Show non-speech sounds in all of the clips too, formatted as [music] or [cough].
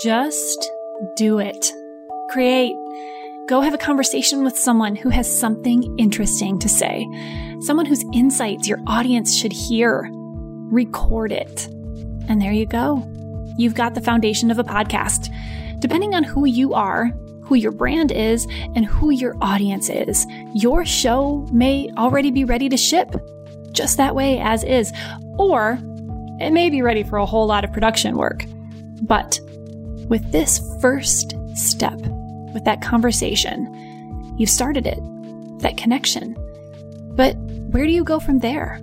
Just do it. Create. Go have a conversation with someone who has something interesting to say, someone whose insights your audience should hear. Record it. And there you go. You've got the foundation of a podcast. Depending on who you are, who your brand is, and who your audience is, your show may already be ready to ship just that way as is, or it may be ready for a whole lot of production work. But with this first step, with that conversation, you've started it, that connection. But where do you go from there?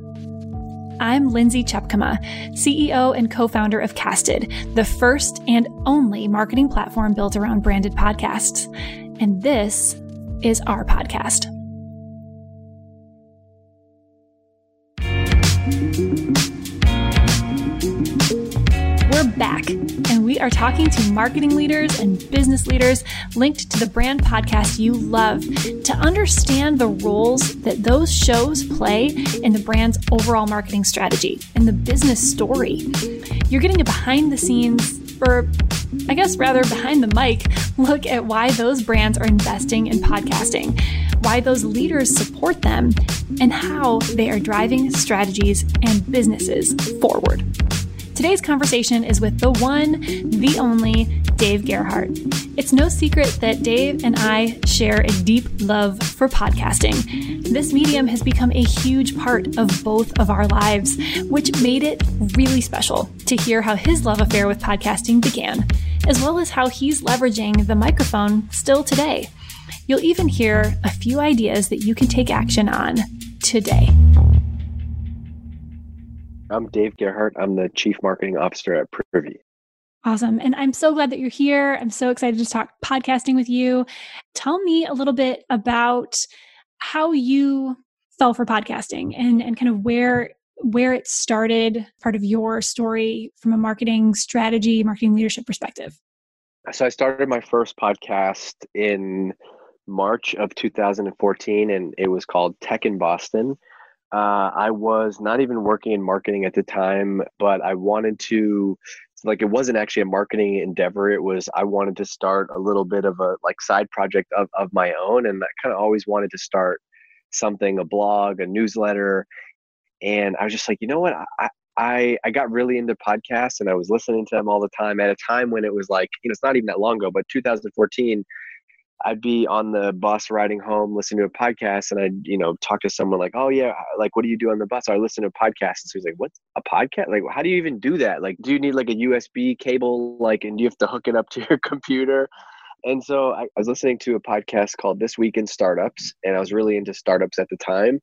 I'm Lindsay Tjepkema, CEO and co founder of Casted, the first and only marketing platform built around branded podcasts. And this is our podcast. We're back, we are talking to marketing leaders and business leaders linked to the brand podcast you love to understand the roles that those shows play in the brand's overall marketing strategy and the business story. You're getting a behind the scenes, or I guess rather behind the mic, look at why those brands are investing in podcasting, why those leaders support them, and how they are driving strategies and businesses forward. Today's conversation is with the one, the only Dave Gerhardt. It's no secret that Dave and I share a deep love for podcasting. This medium has become a huge part of both of our lives, which made it really special to hear how his love affair with podcasting began, as well as how he's leveraging the microphone still today. You'll even hear a few ideas that you can take action on today. I'm Dave Gerhardt. I'm the Chief Marketing Officer at Privy. Awesome. And I'm so glad that you're here. I'm so excited to talk podcasting with you. Tell me a little bit about how you fell for podcasting and, and kind of where where it started, part of your story from a marketing strategy, marketing leadership perspective. So I started my first podcast in March of 2014 and it was called Tech in Boston uh, I was not even working in marketing at the time, but I wanted to like it wasn't actually a marketing endeavor. It was I wanted to start a little bit of a like side project of, of my own, and I kind of always wanted to start something, a blog, a newsletter, and I was just like, you know what, I, I I got really into podcasts and I was listening to them all the time at a time when it was like, you know, it's not even that long ago, but 2014 I'd be on the bus riding home, listening to a podcast, and I'd, you know, talk to someone like, "Oh yeah, like what do you do on the bus?" Or I listen to a podcast, and so he's like, "What's a podcast? Like, how do you even do that? Like, do you need like a USB cable? Like, and you have to hook it up to [laughs] your computer?" And so I, I was listening to a podcast called This Week in Startups, and I was really into startups at the time.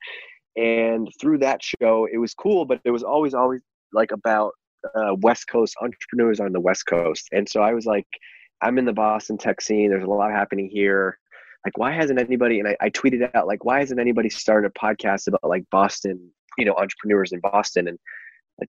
And through that show, it was cool, but it was always, always like about uh, West Coast entrepreneurs on the West Coast. And so I was like, I'm in the Boston tech scene. There's a lot happening here. Like, why hasn't anybody? And I, I tweeted out like, why hasn't anybody started a podcast about like Boston, you know, entrepreneurs in Boston? And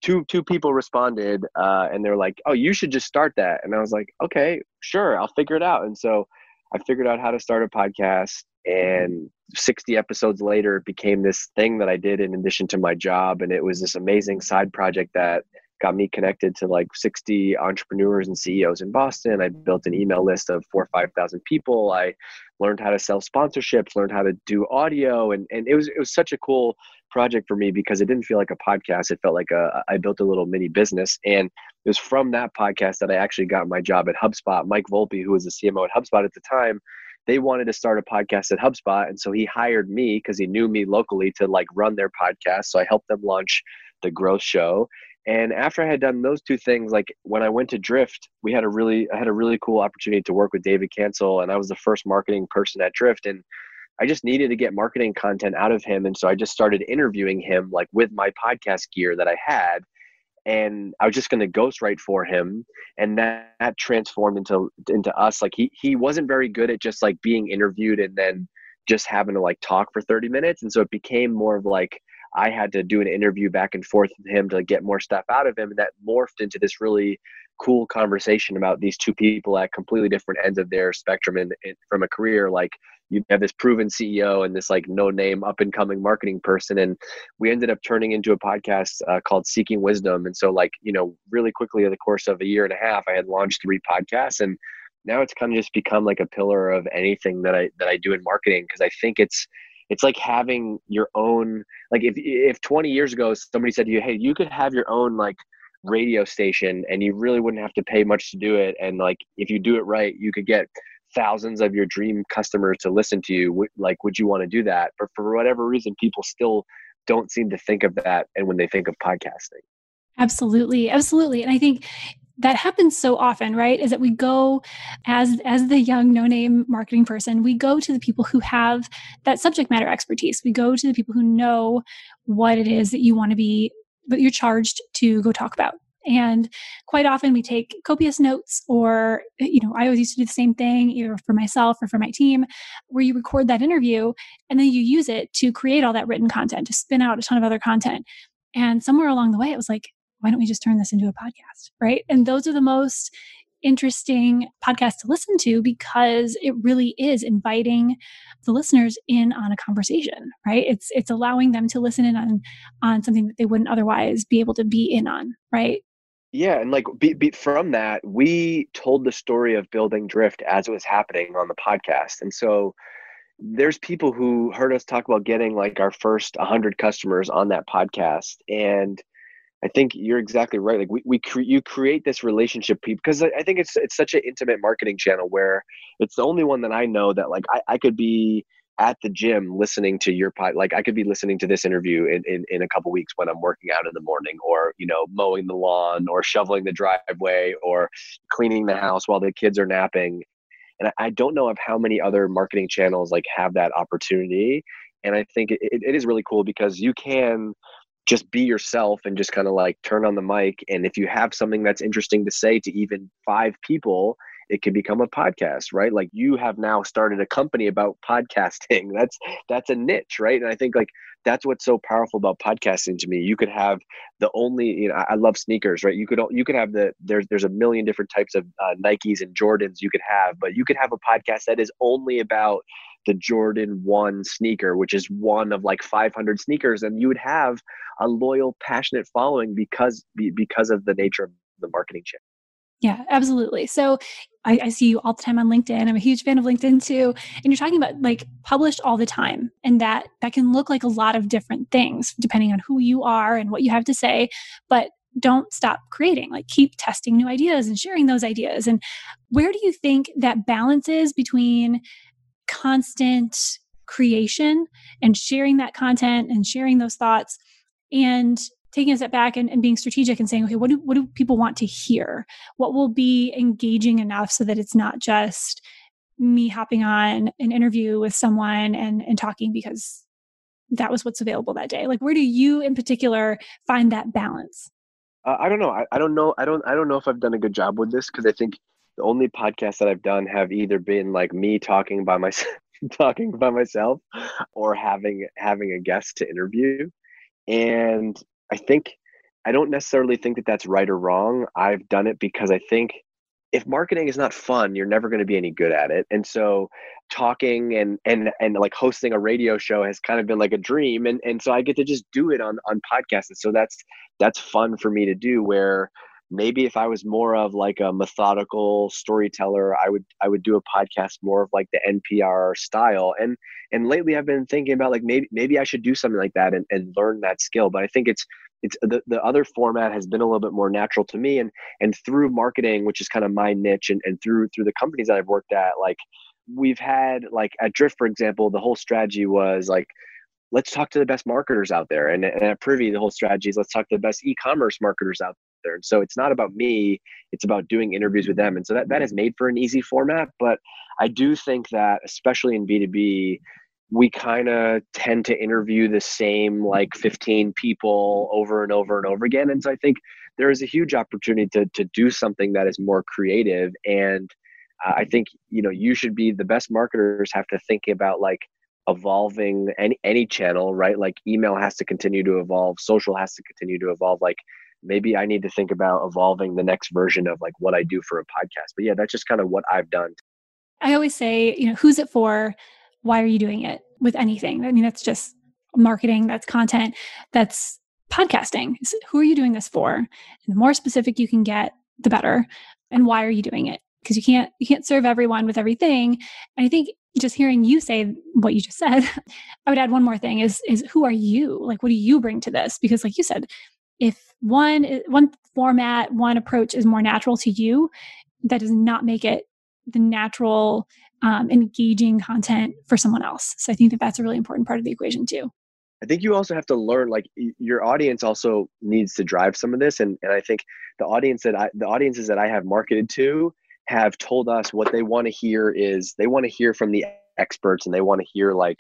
two two people responded, uh, and they're like, oh, you should just start that. And I was like, okay, sure, I'll figure it out. And so I figured out how to start a podcast. And 60 episodes later, it became this thing that I did in addition to my job, and it was this amazing side project that got me connected to like 60 entrepreneurs and CEOs in Boston. I built an email list of four or 5,000 people. I learned how to sell sponsorships, learned how to do audio. And, and it was, it was such a cool project for me because it didn't feel like a podcast. It felt like a, I built a little mini business. And it was from that podcast that I actually got my job at HubSpot. Mike Volpe, who was the CMO at HubSpot at the time, they wanted to start a podcast at HubSpot. And so he hired me because he knew me locally to like run their podcast. So I helped them launch the growth show and after I had done those two things, like when I went to Drift, we had a really I had a really cool opportunity to work with David Cancel, and I was the first marketing person at Drift, and I just needed to get marketing content out of him, and so I just started interviewing him like with my podcast gear that I had, and I was just going to ghostwrite for him, and that, that transformed into into us. Like he he wasn't very good at just like being interviewed and then just having to like talk for 30 minutes, and so it became more of like I had to do an interview back and forth with him to get more stuff out of him. And that morphed into this really cool conversation about these two people at completely different ends of their spectrum and, from a career. Like you have this proven ceo and this like no name up and coming marketing person and we ended up turning into a podcast uh, called seeking wisdom and so like you know really quickly in the course of a year and a half i had launched three podcasts and now it's kind of just become like a pillar of anything that i that i do in marketing because i think it's it's like having your own like if if 20 years ago somebody said to you hey you could have your own like radio station and you really wouldn't have to pay much to do it and like if you do it right you could get thousands of your dream customers to listen to you like would you want to do that? But for whatever reason people still don't seem to think of that and when they think of podcasting. Absolutely absolutely and i think that happens so often right is that we go as as the young no name marketing person we go to the people who have that subject matter expertise. We go to the people who know what it is that you want to be but you're charged to go talk about. And quite often we take copious notes or you know i always used to do the same thing either for myself or for my team where you record that interview and then you use it to create all that written content to spin out a ton of other content. And somewhere along the way it was like why don't we just turn this into a podcast? Right. And those are the most interesting podcasts to listen to because it really is inviting the listeners in on a conversation right it's it's allowing them to listen in on on something that they wouldn't otherwise be able to be in on right yeah and like be, be, from that we told the story of building drift as it was happening on the podcast and so there's people who heard us talk about getting like our first 100 customers on that podcast and I think you're exactly right. Like we, we cre- you create this relationship because I, I think it's it's such an intimate marketing channel where it's the only one that I know that like I, I could be at the gym listening to your pod like I could be listening to this interview in, in, in a couple weeks when I'm working out in the morning or you know mowing the lawn or shoveling the driveway or cleaning the house while the kids are napping and I, don't know of how many other marketing channels like have that opportunity and I think it, it is really cool because you can just be yourself and just kind of like turn on the mic and if you have something that's interesting to say to even five people it can become a podcast right? Like you have now started a company about podcasting. [laughs] That's that's a niche right? And i think like that's what's so powerful about podcasting to me. You could have the only you know i love sneakers right? You could you could have the there's there's a million different types of uh, nikes and jordans you could have but you could have a podcast that is only about the Jordan 1 sneaker, which is one of like 500 sneakers and you would have a loyal passionate following because because of the nature of the marketing channel. Yeah, absolutely. So I, I, see you all the time on LinkedIn. I'm a huge fan of LinkedIn too. And you're talking about like published all the time. And that that can look like a lot of different things depending on who you are and what you have to say. But don't stop creating, like keep testing new ideas and sharing those ideas. And where do you think that balance is between constant creation and sharing that content and sharing those thoughts and taking a step back and, and, being strategic and saying, okay, what do, what do people want to hear? What will be engaging enough so that it's not just me hopping on an interview with someone and, and talking because that was what's available that day? Like, where do you in particular find that balance? Uh, I don't know. I, I don't know. I don't, I don't know if I've done a good job with this because I think the only podcasts that I've done have either been like me talking by myself, [laughs] talking by myself, or having having a guest to interview. And I think I don't necessarily think that that's right or wrong. I've done it because I think if marketing is not fun, you're never going to be any good at it. And so talking and and and like hosting a radio show has kind of been like a dream and and so I get to just do it on on podcasts. And so that's that's fun for me to do where maybe if i was more of like a methodical storyteller i would i would do a podcast more of like the npr style. And and lately i've been thinking about like maybe maybe i should do something like that and, and learn that skill. But i think it's it's the, the other format has been a little bit more natural to me. And and through marketing which is kind of my niche and, and through through the companies that i've worked at like we've had like at drift for example the whole strategy was like let's talk to the best marketers out there. And, and at privy the whole strategy is let's talk to the best e-commerce marketers out And so it's not about me, it's about doing interviews with them. And so that, that is made for an easy format. But I do think that, especially in B2B, we kind of tend to interview the same like 15 people over and over and over again. And so I think there is a huge opportunity to, to do something that is more creative. And uh, I think, you know, you should be the best marketers have to think about like, evolving any any channel right like email has to continue to evolve social has to continue to evolve like maybe I need to think about evolving the next version of like what I do for a podcast. But yeah, that's just kind of what I've done. I always say, you know, who's it for? why are you doing it with anything? I mean, that's just marketing, that's content, that's podcasting. Who are you doing this for? And the more specific you can get, the better. And why are you doing it? Because you can't you can't serve everyone with everything. And I think just hearing you say what you just said, [laughs] I would add one more thing is is who are you? Like what do you bring to this? Because like you said, if one one format, one approach is more natural to you, that does not make it the natural um, engaging content for someone else. So I think that that's a really important part of the equation too. I think you also have to learn like your audience also needs to drive some of this and and I think the audience that I the audiences that I have marketed to have told us what they want to hear is they want to hear from the experts and they want to hear like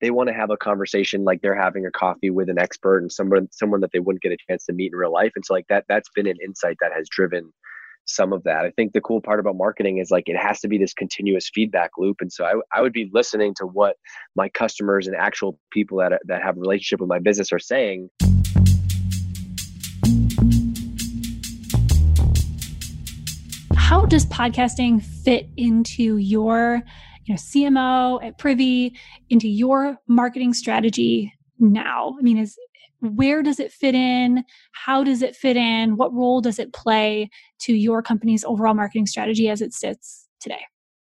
they want to have a conversation like they're having a coffee with an expert and someone someone that they wouldn't get a chance to meet in real life and so like that that's been an insight that has driven some of that. I think the cool part about marketing is like it has to be this continuous feedback loop. And so I, I would be listening to what my customers and actual people that, that have a relationship with my business are saying. How does podcasting fit into your you know, CMO at Privy, into your marketing strategy now? I mean, is where does it fit in? How does it fit in? What role does it play to your company's overall marketing strategy as it sits today?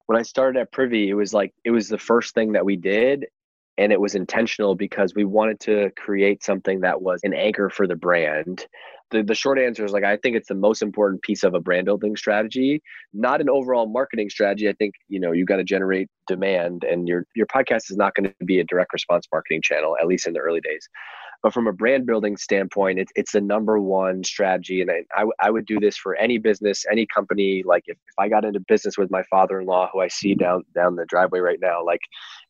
When I started at Privy, it was like it was the first thing that we did and it was intentional because we wanted to create something that was an anchor for the brand. The, the short answer is like I think it's the most important piece of a brand building strategy, not an overall marketing strategy. I think you know you got to generate demand, and your your podcast is not going to be a direct response marketing channel, at least in the early days. But from a brand building standpoint, it's, it's the number one strategy. And I, would do this for any business, any company. Like if, if I got into business with my father-in-law, who I see down, down the driveway right now, like,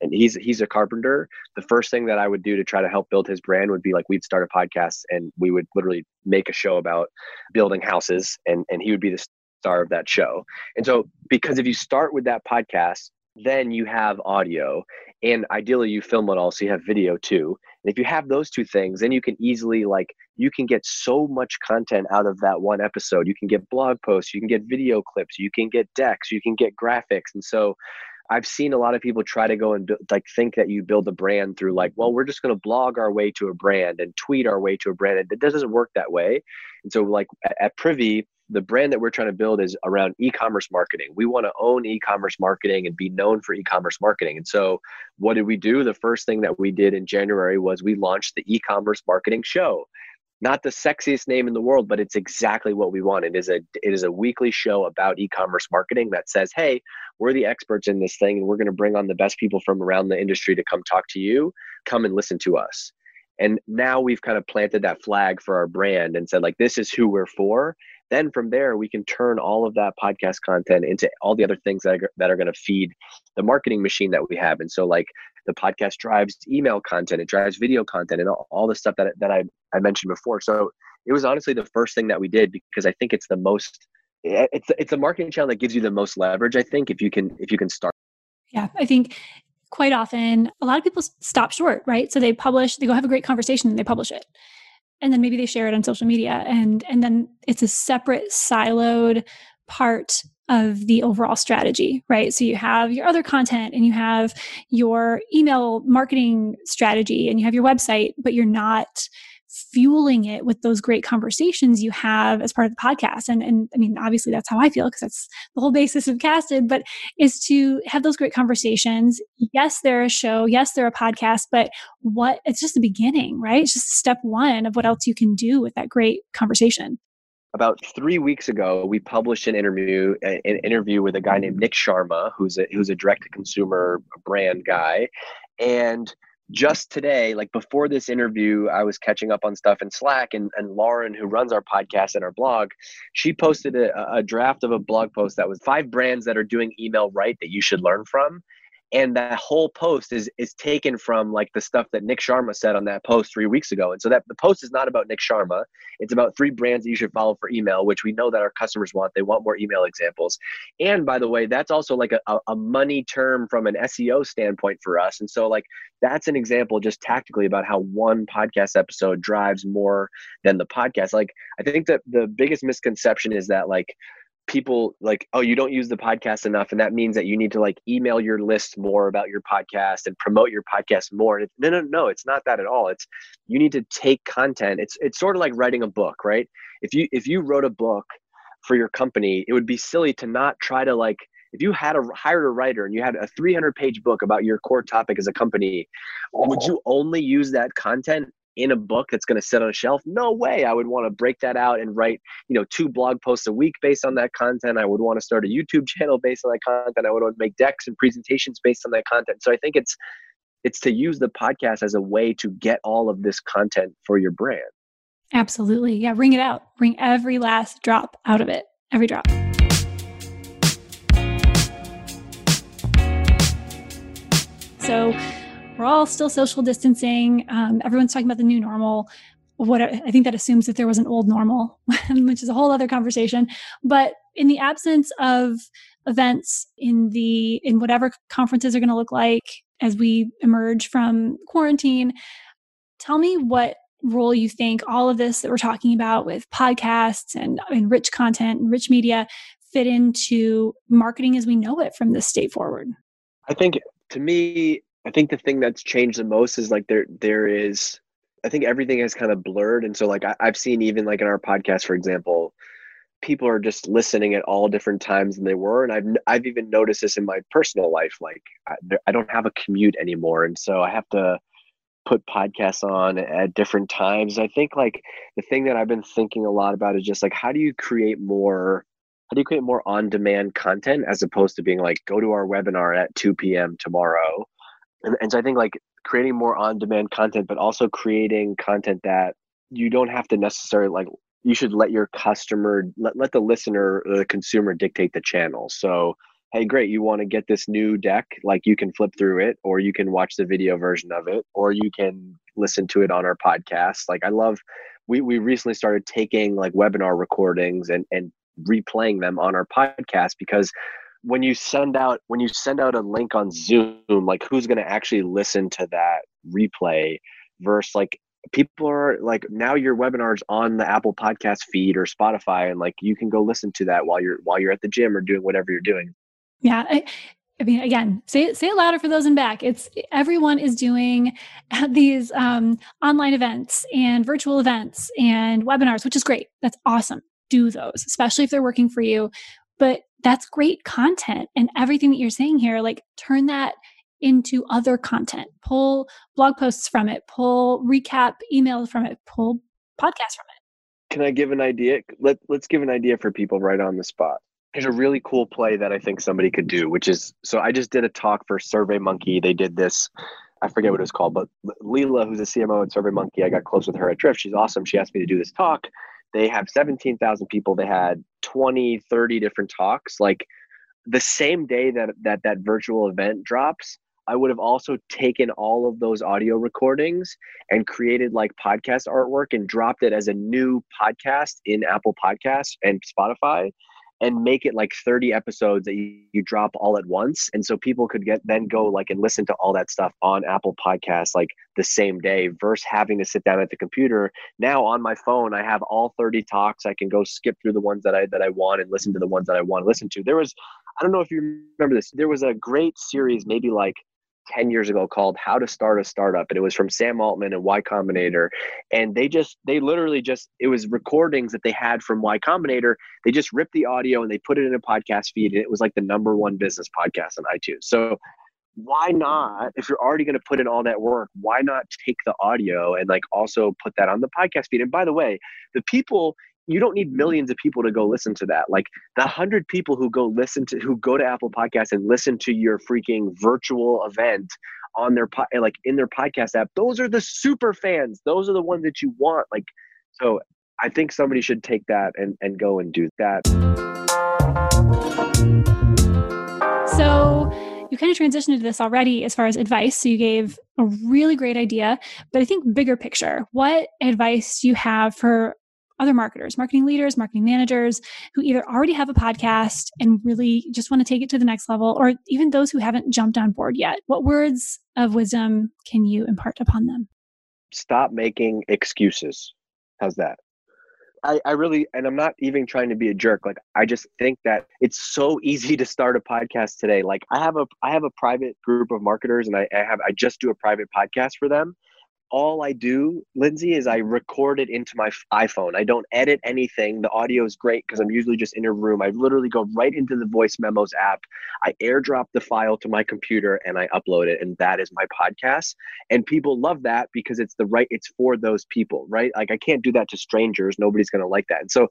and he's, he's a carpenter. The first thing that I would do to try to help build his brand would be like, we'd start a podcast and we would literally make a show about building houses and, and he would be the star of that show. And so, because if you start with that podcast, then you have audio and ideally you film it all so you have video too and if you have those two things then you can easily like you can get so much content out of that one episode you can get blog posts you can get video clips you can get decks you can get graphics and so I've seen a lot of people try to go and like think that you build a brand through like, well, we're just going to blog our way to a brand and tweet our way to a brand. And it doesn't work that way. And so, like at Privy, the brand that we're trying to build is around e-commerce marketing. We want to own e-commerce marketing and be known for e-commerce marketing. And so what did we do? The first thing that we did in January was we launched the e-commerce marketing show. Not the sexiest name in the world, but it's exactly what we want. It is a it is a weekly show about e-commerce marketing that says, "Hey, we're the experts in this thing and we're going to bring on the best people from around the industry to come talk to you. Come and listen to us." And now we've kind of planted that flag for our brand and said like this is who we're for then from there we can turn all of that podcast content into all the other things that are, that are going to feed the marketing machine that we have. And so like the podcast drives email content it drives video content and all, all the stuff that, that I, I mentioned before. So it was honestly the first thing that we did because i think it's the most eh, it's it's a marketing channel that gives you the most leverage i think if you can if you can start. Yeah i think quite often a lot of people stop short right? So they publish they go have a great conversation and they publish it and then maybe they share it on social media. And and then it's a separate siloed part of the overall strategy right? So you have your other content and you have your email marketing strategy and you have your website but you're not fueling it with those great conversations you have as part of the podcast. And, and I mean, obviously that's how I feel because that's the whole basis of Casted, but is to have those great conversations. Yes, they're a show. Yes, they're a podcast, but what it's just the beginning, right? It's just step one of what else you can do with that great conversation. About three weeks ago, we published an interview, an interview with a guy named Nick Sharma, who's a who's a direct to consumer brand guy, and just today, like before this interview, I was catching up on stuff in Slack, and, and Lauren, who runs our podcast and our blog, she posted a, a draft of a blog post that was five brands that are doing email right that you should learn from and that whole post is is taken from like the stuff that Nick Sharma said on that post three weeks ago. And so that the post is not about Nick Sharma. It's about three brands that you should follow for email, which we know that our customers want. They want more email examples. And by the way, that's also like a, a money term from an SEO standpoint for us. And so like that's an example just tactically about how one podcast episode drives more than the podcast. Like I think that the biggest misconception is that like people like oh you don't use the podcast enough and that means that you need to like email your list more about your podcast and promote your podcast more. And it, no no no it's not that at all. It's you need to take content. It's it's sort of like writing a book right? If you if you wrote a book for your company it would be silly to not try to like if you had a hired a writer and you had a 300 page book about your core topic as a company would you only use that content in a book that's going to sit on a shelf no way i would want to break that out and write you know two blog posts a week based on that content. I would want to start a youtube channel based on that content. I would want to make decks and presentations based on that content. So i think it's it's to use the podcast as a way to get all of this content for your brand. Absolutely. Yeah bring it out. Bring every last drop out of it. Every drop. So we're all still social distancing. Um, everyone's talking about the new normal. What I think that assumes that there was an old normal, [laughs] which is a whole other conversation. But in the absence of events in the in whatever conferences are going to look like as we emerge from quarantine, tell me what role you think all of this that we're talking about with podcasts and, and rich content and rich media fit into marketing as we know it from this state forward. I think to me, I think the thing that's changed the most is like there there is I think everything has kind of blurred. And so like I, I've seen even like in our podcast, for example, people are just listening at all different times than they were. And I've, I've even noticed this in my personal life. Like I, I don't have a commute anymore. And so I have to put podcasts on at different times. I think like the thing that I've been thinking a lot about is just like, how do you create more, how do you create more on demand content as opposed to being like, go to our webinar at 2 p.m. tomorrow and, and so i think like creating more on demand content but also creating content that you don't have to necessarily like you should let your customer let, let the listener the consumer dictate the channel. So hey great you want to get this new deck like you can flip through it or you can watch the video version of it or you can listen to it on our podcast. Like i love we, we recently started taking like webinar recordings and and replaying them on our podcast because when you send out when you send out a link on Zoom, like who's going to actually listen to that replay versus like people are like now your webinars on the Apple podcast feed or Spotify and like you can go listen to that while you're while you're at the gym or doing whatever you're doing. Yeah. I, I mean, again, say it, say it louder for those in back. It's everyone is doing [laughs] these um, online events and virtual events and webinars, which is great. That's awesome. Do those, especially if they're working for you. But that's great content. And everything that you're saying here, like turn that into other content, pull blog posts from it, pull recap emails from it, pull podcasts from it. Can I give an idea? Let, let's give an idea for people right on the spot. There's a really cool play that I think somebody could do, which is so I just did a talk for Survey Monkey. They did this I forget what it was called, but Leela, who's a CMO at Survey Monkey, I got close with her at Drift. She's awesome. She asked me to do this talk they have 17,000 people. They had 20, 30 different talks. Like the same day that that, that virtual event drops, I would have also taken all of those audio recordings and created like podcast artwork and dropped it as a new podcast in Apple Podcasts and Spotify and make it like 30 episodes that you, you drop all at once and so people could get then go like and listen to all that stuff on apple podcasts like the same day versus having to sit down at the computer. Now on my phone i have all 30 talks. I can go skip through the ones that i that i want and listen to the ones that i want to listen to. There was i don't know if you remember this there was a great series maybe like 10 years ago called How to Start a Startup. And it was from Sam Altman and Y Combinator. And they just, they literally just, it was recordings that they had from Y Combinator. They just ripped the audio and they put it in a podcast feed. And it was like the number one business podcast on iTunes. So why not, if you're already going to put in all that work, why not take the audio and like also put that on the podcast feed? And by the way, the people you don't need mm-hmm. millions of people to go listen to that. Like the hundred people who go listen to who go to Apple Podcasts and listen to your freaking virtual event on their po- like in their podcast app. Those are the super fans. Those are the ones that you want. Like so, I think somebody should take that and and go and do that. So you kind of transitioned to this already as far as advice. So you gave a really great idea, but I think bigger picture, what advice do you have for other marketers, marketing leaders, marketing managers who either already have a podcast and really just want to take it to the next level, or even those who haven't jumped on board yet? What words of wisdom can you impart upon them? Stop making excuses. How's that? I, I really, and I'm not even trying to be a jerk. Like, I just think that it's so [laughs] easy to start a podcast today. Like, I have a, I have a private group of marketers, and I, I have, I just do a private podcast for them, all I do, Lindsay, is I record it into my iPhone. I don't edit anything. The audio is great because I'm usually just in a room. I literally go right into the voice memos app. I airdrop the file to my computer and I upload it. And that is my podcast. And people love that because it's the right, it's for those people, right? Like I can't do that to strangers. Nobody's going to like that. And so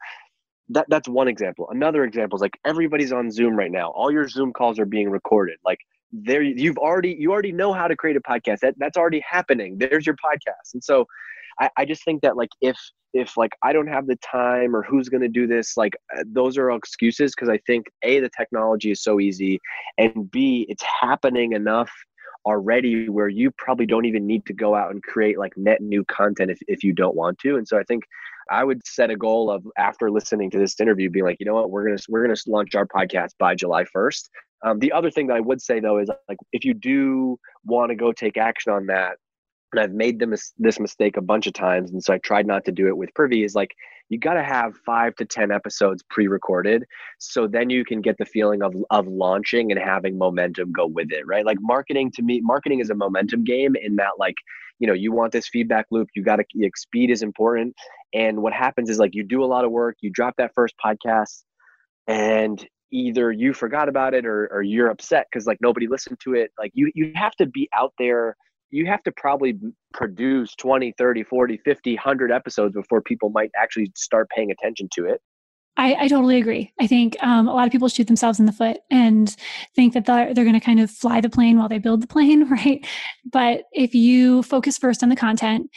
that, that's one example. Another example is like everybody's on Zoom right now. All your Zoom calls are being recorded. Like there you've already you already know how to create a podcast. That that's already happening. There's your podcast. And so I, I just think that like if if like i don't have the time or who's going to do this like uh, those are all excuses because i think a the technology is so easy and b it's happening enough already where you probably don't even need to go out and create like net new content if, if you don't want to. And so i think i would set a goal of after listening to this interview being like you know what? We're gonna we're gonna launch our podcast by july 1st um, the other thing that I would say though is like if you do want to go take action on that, and I've made them this mistake a bunch of times, and so I tried not to do it with Privy. Is like you got to have five to ten episodes pre-recorded, so then you can get the feeling of of launching and having momentum go with it, right? Like marketing to me, marketing is a momentum game in that like you know you want this feedback loop. You got to like, speed is important, and what happens is like you do a lot of work, you drop that first podcast, and either you forgot about it or, or you're upset because like nobody listened to it like you you have to be out there you have to probably produce 20 30 40 50 100 episodes before people might actually start paying attention to it I, I totally agree. I think um, a lot of people shoot themselves in the foot and think that they're, they're going to kind of fly the plane while they build the plane, [laughs] right? But if you focus first on the content,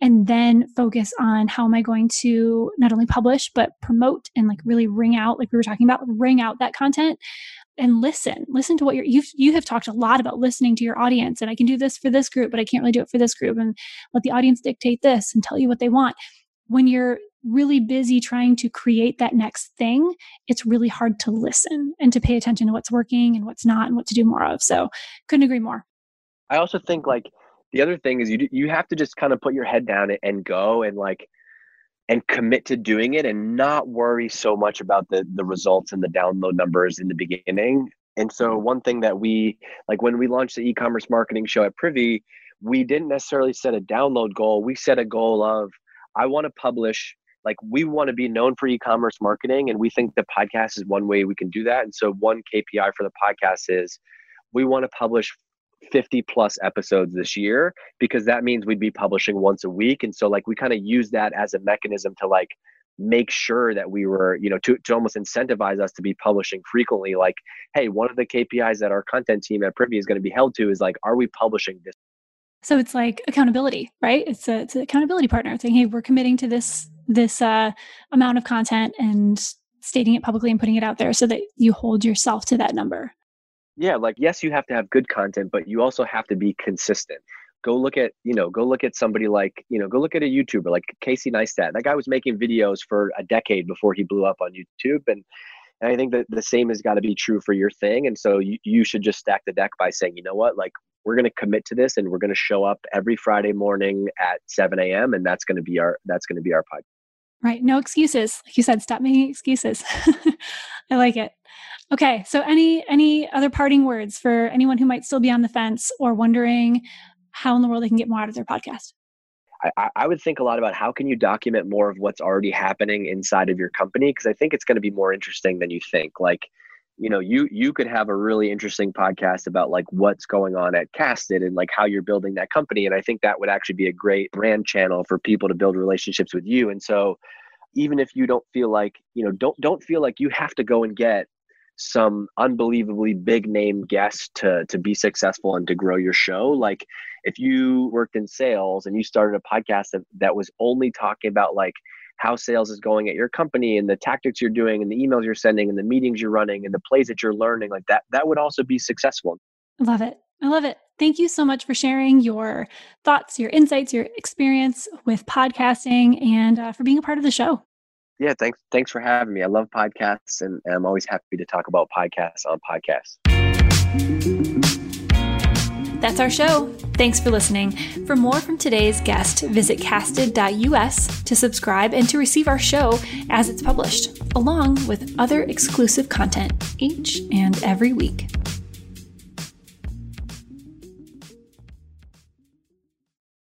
and then focus on how am I going to not only publish, but promote and like really wring out, like we were talking about, wring out that content and listen, listen to what you're, you've, you have talked a lot about listening to your audience and I can do this for this group, but I can't really do it for this group and let the audience dictate this and tell you what they want. When you're really busy trying to create that next thing, it's really hard to listen and to pay attention to what's working and what's not and what to do more of. So couldn't agree more. I also think like the other thing is you you have to just kind of put your head down and go and like and commit to doing it and not worry so much about the the results and the download numbers in the beginning. And so mm-hmm. one thing that we like when we launched the e-commerce marketing show at privy we didn't necessarily set a download goal. We set a goal of i want to publish like we want to be known for e-commerce marketing and we think the podcast is one way we can do that. And so one kpi for the podcast is we want to publish 50 plus episodes this year because that means we'd be publishing once a week. And so like we kind of use that as a mechanism to like make sure that we were you know to, to almost incentivize us to be publishing frequently. Like hey one of the kpis that our content team at privy is going to be held to is like are we publishing this? So it's like accountability right? It's a it's an accountability partner saying hey we're committing to this this uh, amount of content and stating it publicly and putting it out there so that you hold yourself to that number yeah like yes you have to have good content but you also have to be consistent. Go look at you know go look at somebody like you know go look at a youtuber like casey neistat. That guy was making videos for a decade before he blew up on youtube and and i think that the same has got to be true for your thing and so you, you should just stack the deck by saying you know what? Like we're going to commit to this and we're going to show up every friday morning at 7 a.m and that's going to be our that's going to be our podcast right. No excuses. Like you said stop making excuses. [laughs] I like it Okay, so any any other parting words for anyone who might still be on the fence or wondering how in the world they can get more out of their podcast? I, I would think a lot about how can you document more of what's already happening inside of your company because I think it's going to be more interesting than you think. Like, you know, you you could have a really interesting podcast about like what's going on at Casted and like how you're building that company, and I think that would actually be a great brand channel for people to build relationships with you. And so, even if you don't feel like you know, don't don't feel like you have to go and get some unbelievably big name guests to to be successful and to grow your show. Like if you worked in sales and you started a podcast that, that was only talking about like how sales is going at your company and the tactics you're doing and the emails you're sending and the meetings you're running and the plays that you're learning like that that would also be successful. I love it. I love it. Thank you so much for sharing your thoughts your insights your experience with podcasting and uh, for being a part of the show yeah, thanks thanks for having me. I love podcasts and, and I'm always happy to talk about podcasts on podcasts. That's our show. Thanks for listening. For more from today's guest, visit casted.us to subscribe and to receive our show as it's published, along with other exclusive content each and every week.